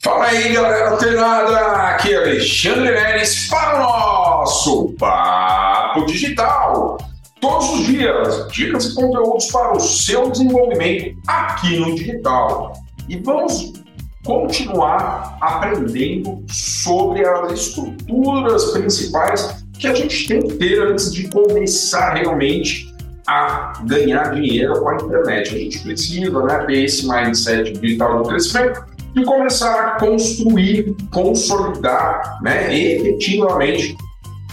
Fala aí, galera antenada! Aqui é Alexandre Neres para o nosso Papo Digital. Todos os dias, dicas e conteúdos para o seu desenvolvimento aqui no digital. E vamos continuar aprendendo sobre as estruturas principais que a gente tem que ter antes de começar realmente a ganhar dinheiro com a internet. A gente precisa né, ter esse mindset digital do crescimento e começar a construir, consolidar né, efetivamente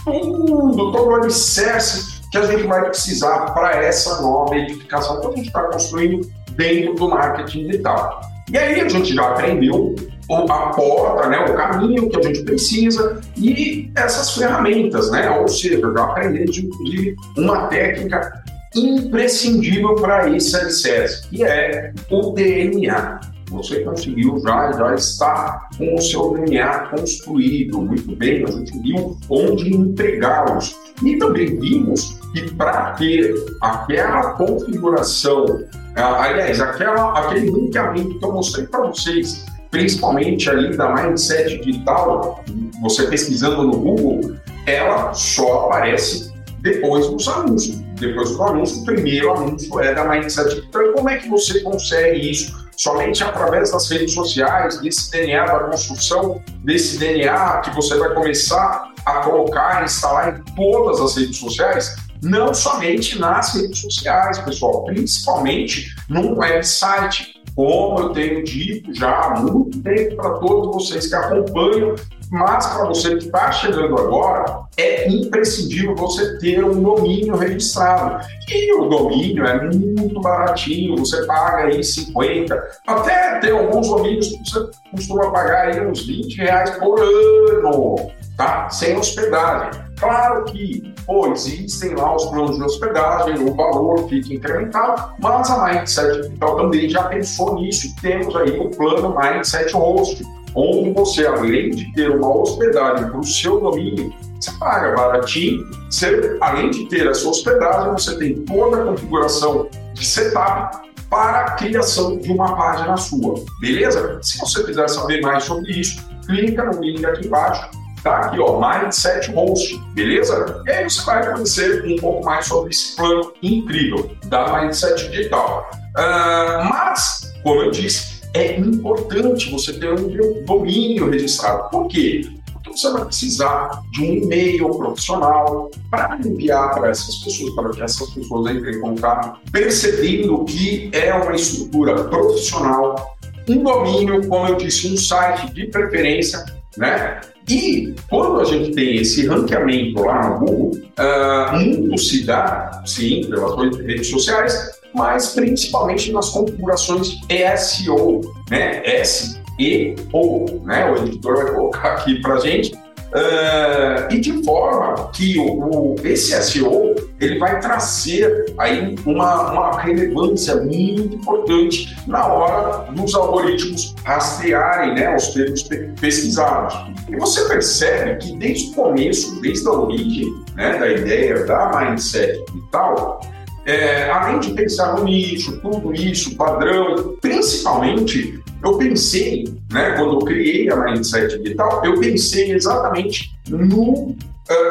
tudo, todo o alicerce que a gente vai precisar para essa nova edificação que a gente está construindo dentro do marketing digital. E aí a gente já aprendeu a porta, né, o caminho que a gente precisa e essas ferramentas, né? Ou seja, já aprendemos inclusive uma técnica imprescindível para esse alicerce, que é o DNA. Você conseguiu já, já está com o seu DNA construído muito bem. A gente viu onde entregá-los. E também vimos que para ter aquela configuração, aliás, aquela, aquele linkamento que eu mostrei para vocês, principalmente ali da Mindset Digital, você pesquisando no Google, ela só aparece depois dos anúncios. Depois do anúncio, o primeiro anúncio é da Mindset. Então, como é que você consegue isso? Somente através das redes sociais, desse DNA da construção, desse DNA que você vai começar a colocar, instalar em todas as redes sociais, não somente nas redes sociais, pessoal, principalmente num website, como eu tenho dito já há muito tempo para todos vocês que acompanham mas para você que está chegando agora, é imprescindível você ter um domínio registrado. E o domínio é muito baratinho, você paga aí 50, até tem alguns domínios que você costuma pagar aí uns 20 reais por ano, tá? Sem hospedagem. Claro que pô, existem lá os planos de hospedagem, o valor fica incrementado, mas a Mindset Digital também já pensou nisso. Temos aí o plano Mindset Host, onde você, além de ter uma hospedagem para o seu domínio, você paga baratinho. Você, além de ter essa hospedagem, você tem toda a configuração de setup para a criação de uma página sua, beleza? Se você quiser saber mais sobre isso, clica no link aqui embaixo, tá aqui ó, Mindset Host, beleza? E aí você vai conhecer um pouco mais sobre esse plano incrível da Mindset Digital. Uh, mas, como eu disse, é importante você ter um domínio registrado. Por quê? Porque você vai precisar de um e-mail profissional para enviar para essas pessoas, para que essas pessoas entrem em contato, percebendo que é uma estrutura profissional, um domínio, como eu disse, um site de preferência, né? E quando a gente tem esse ranqueamento lá no Google, uh, muito se dá, sim, pelas redes sociais, mas principalmente nas configurações SEO, né? S-E-O, né? O editor vai colocar aqui para gente. Uh, e de forma que o, o, esse SEO ele vai trazer aí uma, uma relevância muito importante na hora dos algoritmos rastrearem né, os termos pesquisados. E você percebe que desde o começo, desde a origem né, da ideia da mindset e tal, é, além de pensar no nicho, tudo isso, padrão, principalmente eu pensei, né, quando eu criei a Mindset Digital, eu pensei exatamente no uh,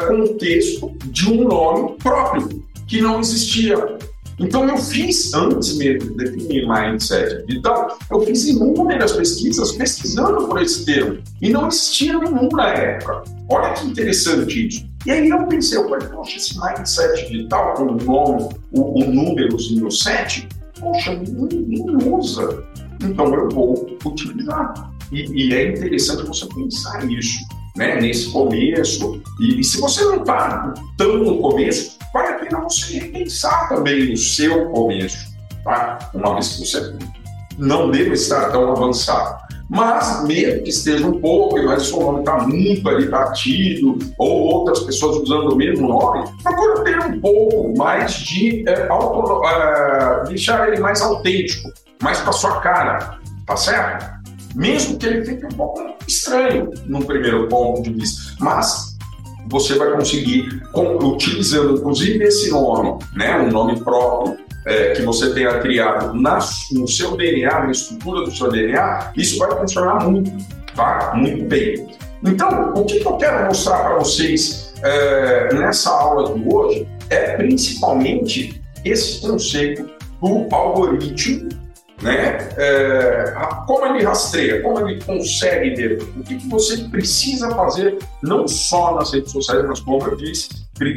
contexto de um nome próprio, que não existia. Então eu fiz, antes mesmo de definir Mindset Digital, eu fiz inúmeras pesquisas pesquisando por esse termo, e não existia nenhum na época. Olha que interessante isso. E aí eu pensei, eu falei, poxa, esse mindset digital com o nome, o, o númerozinho 7, poxa, ninguém usa. Então eu vou utilizar. E, e é interessante você pensar isso, né? Nesse começo. E, e se você não está tão no começo, vale a pena você repensar também o seu começo, tá? Uma vez que você não deve estar tão avançado. Mas, mesmo que esteja um pouco, mas o seu nome está muito ali batido, ou outras pessoas usando o mesmo nome, procura ter um pouco mais de é, auto, é, deixar ele mais autêntico, mais para sua cara, tá certo? Mesmo que ele fique um pouco estranho no primeiro ponto de vista, mas você vai conseguir, utilizando inclusive esse nome, né, um nome próprio, é, que você tenha criado na, no seu DNA, na estrutura do seu DNA, isso vai funcionar muito. tá? Muito bem. Então, o que, eu quero mostrar para vocês é, nessa aula de hoje é principalmente esse conceito do algoritmo né? É, como ele rastreia, como ele consegue ver o que, que, você precisa fazer, não só nas redes sociais, mas como eu disse,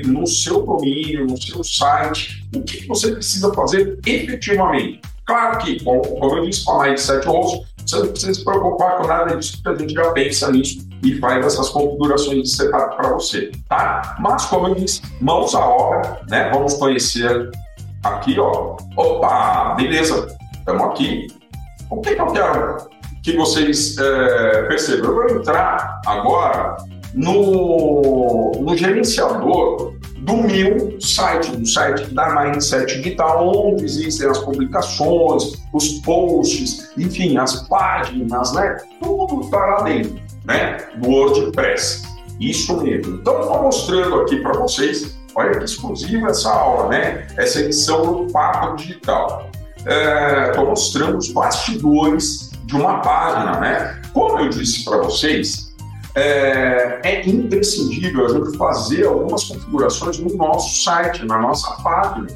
no seu domínio, no seu site, o que, que você precisa fazer efetivamente. Claro que, como, eu disse, com a Mindset Host, você não precisa se preocupar com nada disso, porque a gente já pensa nisso e faz essas configurações separadas para você, tá? Mas, como eu disse, mãos à obra, né? Vamos conhecer aqui, ó. Opa, beleza estamos aqui. O que, que eu quero que vocês é, percebam? Eu vou entrar agora no, no gerenciador do meu site, do site da Mindset Digital, onde existem as publicações, os posts, enfim, as páginas, né? Tudo está lá dentro, né? Do WordPress. Isso mesmo. Então, estou mostrando aqui para vocês, olha que exclusiva essa aula, né? Essa edição do Papo Digital estou é, mostrando os bastidores de uma página, né? Como eu disse para vocês, é, é, imprescindível a gente fazer algumas configurações no nosso site, na nossa página,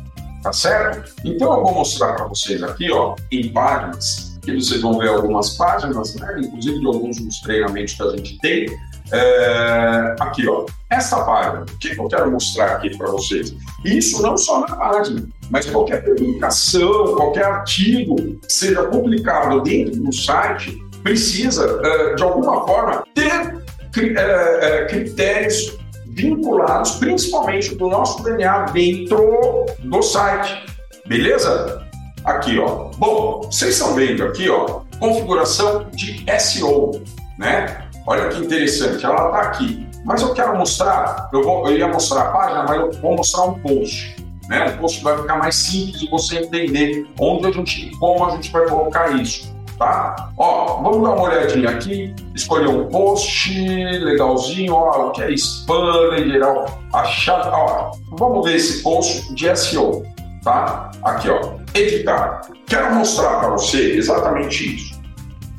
tá certo? Então eu vou mostrar para vocês aqui, ó, em páginas, que vocês vão ver algumas páginas, né? Inclusive de alguns dos treinamentos que a gente tem. É, aqui, ó, essa página, o que eu quero mostrar aqui para vocês? Isso não só na página, mas qualquer publicação, qualquer artigo que seja publicado dentro do site precisa, uh, de alguma forma, ter uh, critérios vinculados, principalmente do nosso DNA dentro do site. Beleza? Aqui, ó. Bom, vocês estão vendo aqui, ó, configuração de SEO, né? Olha que interessante, ela está aqui. Mas eu quero mostrar, eu, vou, eu ia mostrar a página, mas eu vou mostrar um post. Né? O post vai ficar mais simples de você entender onde a gente, como a gente vai colocar isso. Tá? Ó, vamos dar uma olhadinha aqui, escolher um post legalzinho, ó, o que é spam em geral, achar, ó, vamos ver esse post de SEO, tá? Aqui, ó, editar. Quero mostrar para você exatamente isso.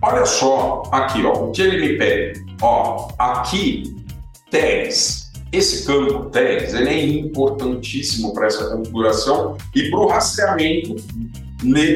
Olha só aqui, ó, o que ele me pede. Ó, aqui, tags. Esse campo tags ele é importantíssimo para essa configuração e para o rastreamento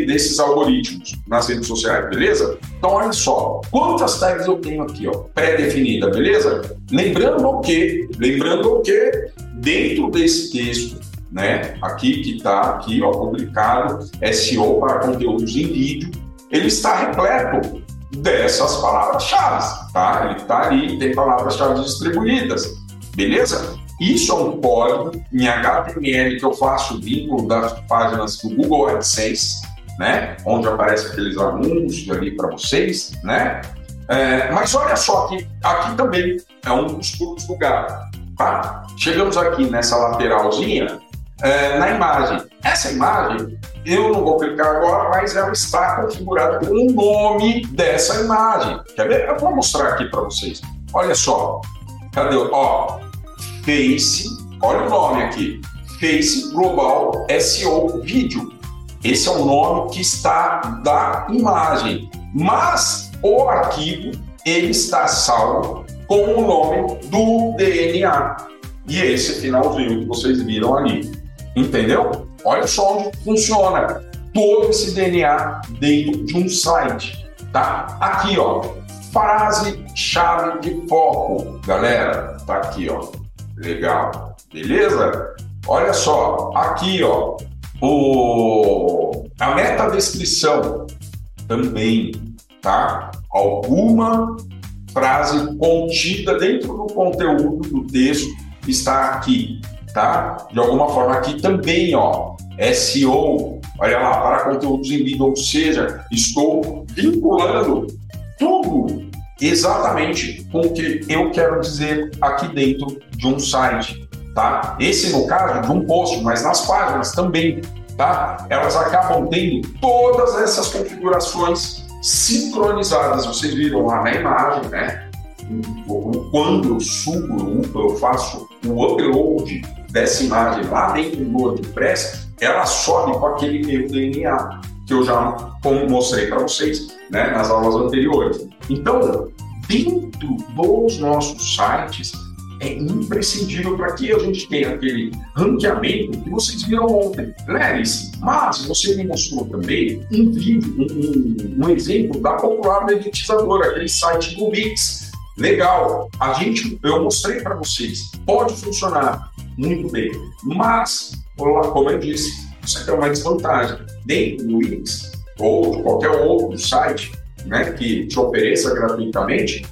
desses algoritmos nas redes sociais, beleza? Então, olha só, quantas tags eu tenho aqui, ó, pré-definida, beleza? Lembrando que, lembrando que dentro desse texto, né, aqui que está aqui, ó, publicado, SEO para conteúdos em vídeo, ele está repleto dessas palavras-chave, tá? Ele está ali, tem palavras-chave distribuídas. Beleza? Isso é um código em HTML que eu faço vínculo das páginas do Google AdSense, né? Onde aparece aqueles anúncios ali para vocês, né? É, mas olha só que aqui também é um dos pulos do gato, tá? Chegamos aqui nessa lateralzinha é, na imagem. Essa imagem, eu não vou clicar agora, mas ela está configurada com o nome dessa imagem. Quer ver? Eu vou mostrar aqui para vocês. Olha só. Cadê? Ó, Face, olha o nome aqui, Face Global SEO Vídeo. Esse é o nome que está da imagem, mas o arquivo ele está salvo com o nome do DNA. E esse finalzinho que vocês viram ali. Entendeu? Olha só onde funciona todo esse DNA dentro de um site, tá? Aqui, ó, frase chave de foco, galera, tá aqui, ó. Legal. Beleza? Olha só, aqui ó, o, a meta descrição também, tá? Alguma frase contida dentro do conteúdo do texto está aqui, tá? De alguma forma aqui também, ó, SEO, olha lá, para conteúdos em vídeo, ou seja, estou vinculando tudo exatamente com o que eu quero dizer aqui dentro de um site, tá? Esse no caso de um post, mas nas páginas também, tá? Elas acabam tendo todas essas configurações sincronizadas. Vocês viram lá na imagem, né? Quando eu subo, eu faço o upload dessa imagem lá dentro do WordPress, ela sobe com aquele meu DNA que eu já mostrei para vocês né, nas aulas anteriores. Então, dentro dos nossos sites é imprescindível para que a gente tenha aquele ranqueamento que vocês viram ontem. Leris, mas você me mostrou também um vídeo, um, um, um exemplo da popular monetizadora, aquele site do Wix. Legal, a gente, eu mostrei para vocês, pode funcionar muito bem, mas, como eu disse, você tem uma desvantagem. Dentro do Wix ou de qualquer outro site né, que te ofereça gratuitamente,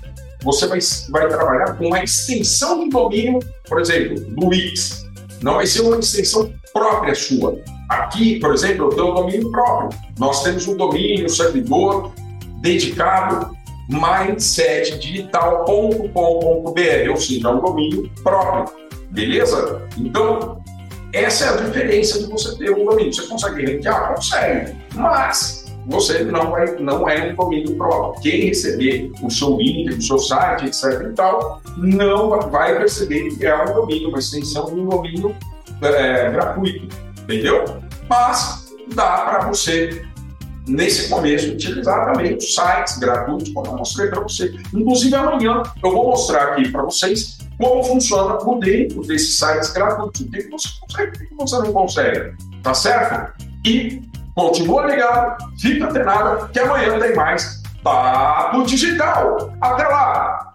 você vai, vai trabalhar com uma extensão de domínio, por exemplo, do Wix. Não vai ser uma extensão própria sua. Aqui, por exemplo, eu tenho um domínio próprio. Nós temos um domínio, um servidor dedicado mindsetdigital.com.br, ou seja, é um domínio próprio. Beleza? Então, essa é a diferença de você ter um domínio. Você consegue ranquear? Consegue. Mas você não, vai, não é um domínio próprio. Quem receber o seu link, o seu site, etc. e tal, não vai perceber que é um domínio, uma extensão de um domínio é, gratuito, entendeu? Mas dá para você, nesse começo, utilizar também os sites gratuitos, como eu mostrei para você. Inclusive, amanhã eu vou mostrar aqui para vocês como funciona por dentro desses sites gratuitos. O que você consegue, o que você não consegue, tá certo? E Continua ligado, fica antenado, que amanhã tem mais Papo Digital. Até lá!